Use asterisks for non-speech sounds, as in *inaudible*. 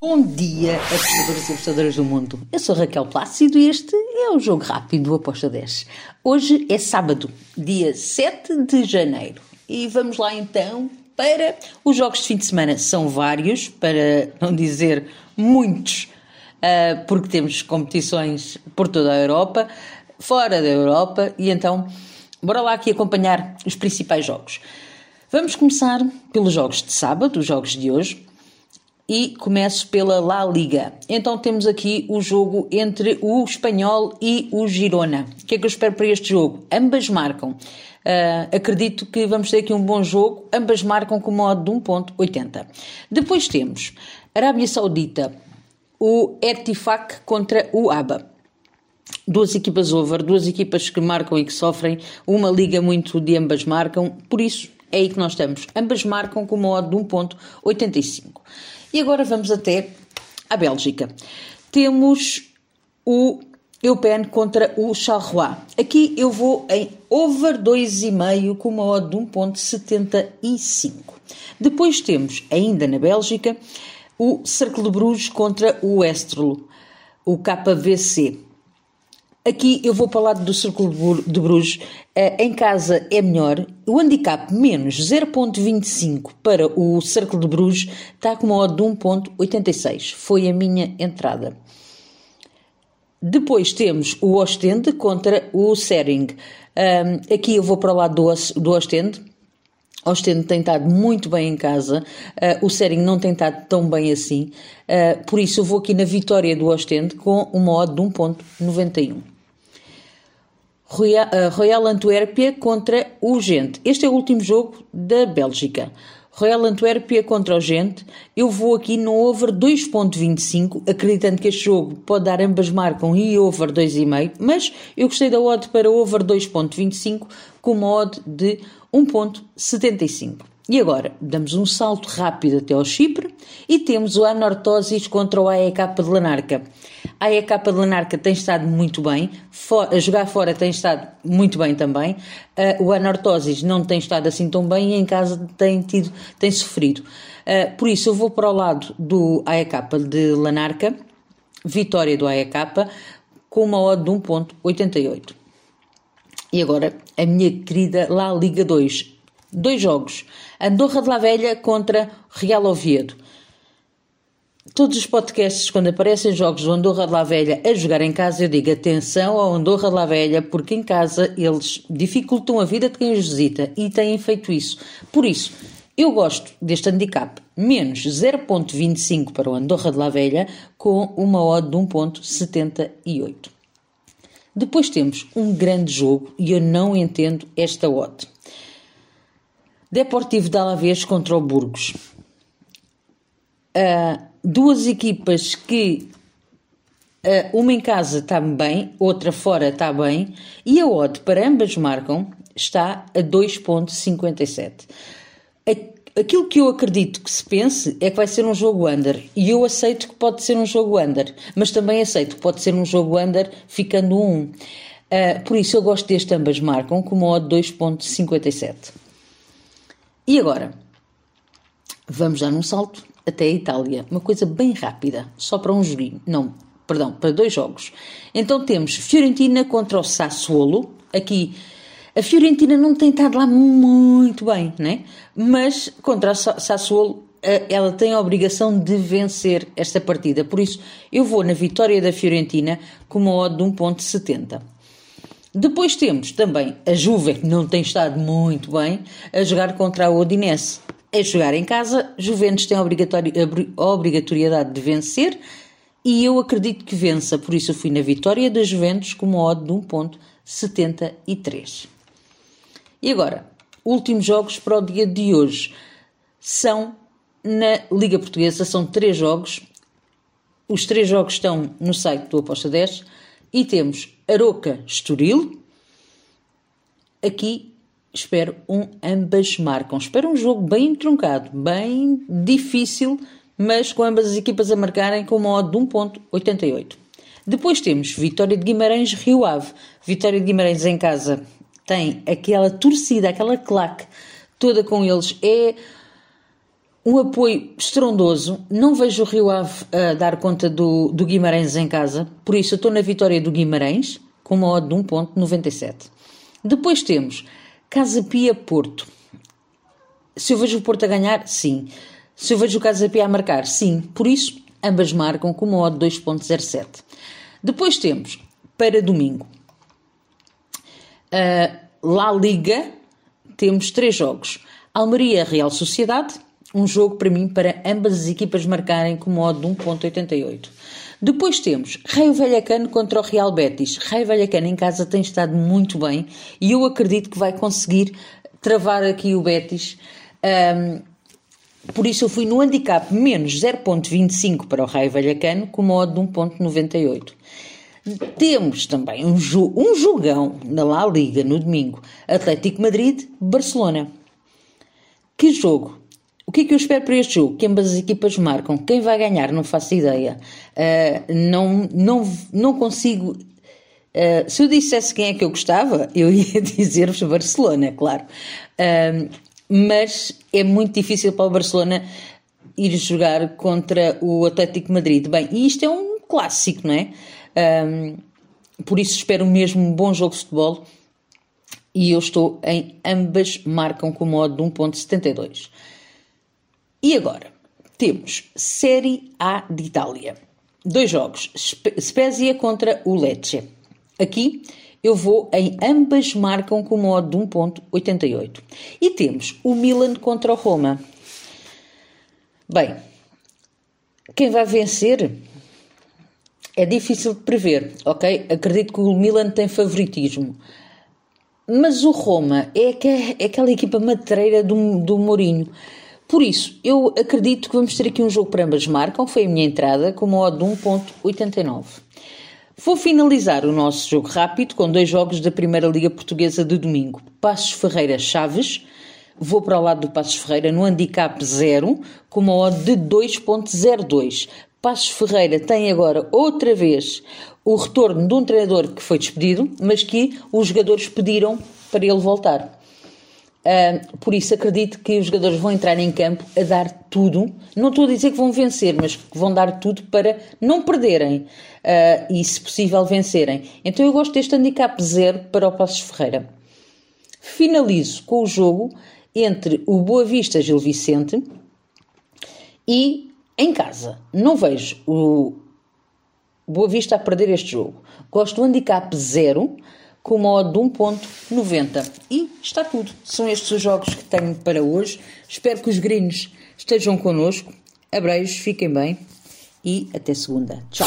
Bom dia, apostadores e apostadoras do mundo. Eu sou Raquel Plácido e este é o Jogo Rápido do Aposta 10. Hoje é sábado, dia 7 de janeiro. E vamos lá então para os jogos de fim de semana. São vários, para não dizer muitos, ah, porque temos competições por toda a Europa, fora da Europa, e então bora lá aqui acompanhar os principais jogos. Vamos começar pelos jogos de sábado, os jogos de hoje e começo pela La Liga. Então temos aqui o jogo entre o Espanhol e o Girona. O que é que eu espero para este jogo? Ambas marcam. Uh, acredito que vamos ter aqui um bom jogo. Ambas marcam com modo de 1.80. Depois temos Arábia Saudita, o Etifak contra o ABA duas equipas over, duas equipas que marcam e que sofrem, uma liga muito de ambas marcam, por isso é aí que nós estamos. Ambas marcam com uma odd de 1.85. E agora vamos até à Bélgica. Temos o Eupen contra o Charleroi. Aqui eu vou em over 2,5 com uma odd de 1.75. Depois temos, ainda na Bélgica, o Cercle de Bruges contra o Estrelo, o KVC. Aqui eu vou para o lado do Círculo de Bruges. Eh, em casa é melhor. O handicap menos 0.25 para o Círculo de Bruges está com uma odd de 1.86. Foi a minha entrada. Depois temos o Ostende contra o Sering. aqui eu vou para o lado do, Ostende. Ostende tem estado muito bem em casa, uh, o Sering não tem estado tão bem assim, uh, por isso eu vou aqui na vitória do Ostende com uma odd de 1.91. Royal, uh, Royal Antuérpia contra o Gente. Este é o último jogo da Bélgica. Royal Antuérpia contra o Gente. Eu vou aqui no over 2.25, acreditando que este jogo pode dar ambas marcam e over 2,5, mas eu gostei da odd para over 2.25 com uma odd de 1.75. E agora, damos um salto rápido até ao Chipre e temos o Anortosis contra o AEK de Lanarca. A AEK de Lanarca tem estado muito bem, a jogar fora tem estado muito bem também. Uh, o Anortosis não tem estado assim tão bem e em casa tem, tido, tem sofrido. Uh, por isso, eu vou para o lado do AEK de Lanarca, vitória do AEK, com uma odd de 1.88. E agora, a minha querida La Liga 2. Dois jogos. Andorra de la Velha contra Real Oviedo. Todos os podcasts, quando aparecem jogos do Andorra de la Velha a jogar em casa, eu digo atenção ao Andorra de la Velha, porque em casa eles dificultam a vida de quem os visita e têm feito isso. Por isso, eu gosto deste handicap menos 0.25 para o Andorra de la Velha com uma odd de 1.78. Depois temos um grande jogo e eu não entendo esta odd. Deportivo de Alavés contra o Burgos. Uh, duas equipas que uh, uma em casa está bem, outra fora está bem, e a odd para ambas marcam está a 2.57. Aquilo que eu acredito que se pense é que vai ser um jogo under, e eu aceito que pode ser um jogo under, mas também aceito que pode ser um jogo under ficando um. Uh, por isso eu gosto deste ambas marcam com uma odd 2.57. E agora, vamos dar um salto até a Itália. Uma coisa bem rápida, só para um joguinho. Não, perdão, para dois jogos. Então temos Fiorentina contra o Sassuolo. Aqui a Fiorentina não tem estado lá muito bem, né? Mas contra o Sassuolo eh, ela tem a obrigação de vencer esta partida. Por isso, eu vou na vitória da Fiorentina com uma odd de 1.70. Depois temos também a Juve, que não tem estado muito bem, a jogar contra a Odinese. A jogar em casa, Juventus tem a, obrigatoriedade de vencer e eu acredito que vença, por isso eu fui na vitória da Juventus com uma odd de 1.73. E agora, últimos jogos para o dia de hoje são na Liga Portuguesa, são três jogos. Os três jogos estão no site do Aposta 10 e temos Aroca Estoril. Aqui espero um ambas marcam. Espero um jogo bem truncado, bem difícil, mas com ambas as equipas a marcarem com uma odd de 1.88. Depois temos Vitória de Guimarães Rio Ave. Vitória de Guimarães em casa tem aquela torcida, aquela claque toda com eles. É um apoio estrondoso. Não vejo o Rio Ave a dar conta do, do Guimarães em casa, por isso eu estou na vitória do Guimarães, com uma odd de 1.97. Depois temos Casa Pia Porto. Se eu vejo o Porto a ganhar, sim. Se eu vejo o Casa Pia a marcar, sim. Por isso, ambas marcam com uma odd 2.07. Depois temos, para domingo, a La Liga, temos três jogos. Almeria Real Sociedade, um jogo para mim para ambas as equipas marcarem com modo de 1.88. Depois temos Raio Velhacano contra o Real Betis. Raio Velhacano em casa tem estado muito bem e eu acredito que vai conseguir travar aqui o Betis. Um, por isso eu fui no handicap menos 0.25 para o Raio Velhacano com modo de 1.98. Temos também um, jo um jogão na La Liga no domingo. Atlético Madrid-Barcelona. Que jogo! O que é que eu espero para este jogo? Que ambas as equipas marcam. Quem vai ganhar? Não faço ideia. Uh, não, não, não consigo. Uh, se eu dissesse quem é que eu gostava, *laughs* eu ia dizer-vos Barcelona, claro. Uh, mas é muito difícil para o Barcelona ir jogar contra o Atlético Madrid. Bem, e isto é um clássico, não é? Um, por isso espero mesmo um bom jogo de futebol e eu estou em ambas marcam com o modo de 1.72. E agora temos Série A de Itália. Dois jogos, Spezia contra o Lecce. Aqui eu vou em ambas marcam com modo de 1.88. E temos o Milan contra o Roma. Bem, quem vai vencer é difícil de prever, ok? Acredito que o Milan tem favoritismo. Mas o Roma é, é aquela equipa matreira do, do Mourinho. Por isso, eu acredito que vamos ter aqui um jogo para ambas marcam. Foi a minha entrada com uma odd de 1.89. Vou finalizar o nosso jogo rápido com dois jogos da Primeira Liga Portuguesa de domingo. Passos Ferreira Chaves. Vou para o lado do Passos Ferreira no handicap 0 com uma odd de 2.02. Passos Ferreira tem agora outra vez o retorno de um treinador que foi despedido, mas que os jogadores pediram para ele voltar. Por isso acredito que os jogadores vão entrar em campo a dar tudo. Não estou a dizer que vão vencer, mas que vão dar tudo para não perderem uh, e, se possível, vencerem. Então eu gosto deste handicap zero para o Passos Ferreira. Finalizo com o jogo entre o Boa Vista Gil Vicente e em casa, não vejo o Boa Vista a perder este jogo. Gosto do handicap 0 com uma odd de 1.90. E está tudo. São estes os jogos que tenho para hoje. Espero que os gringos estejam connosco. Abreios, fiquem bem e até segunda. Tchau!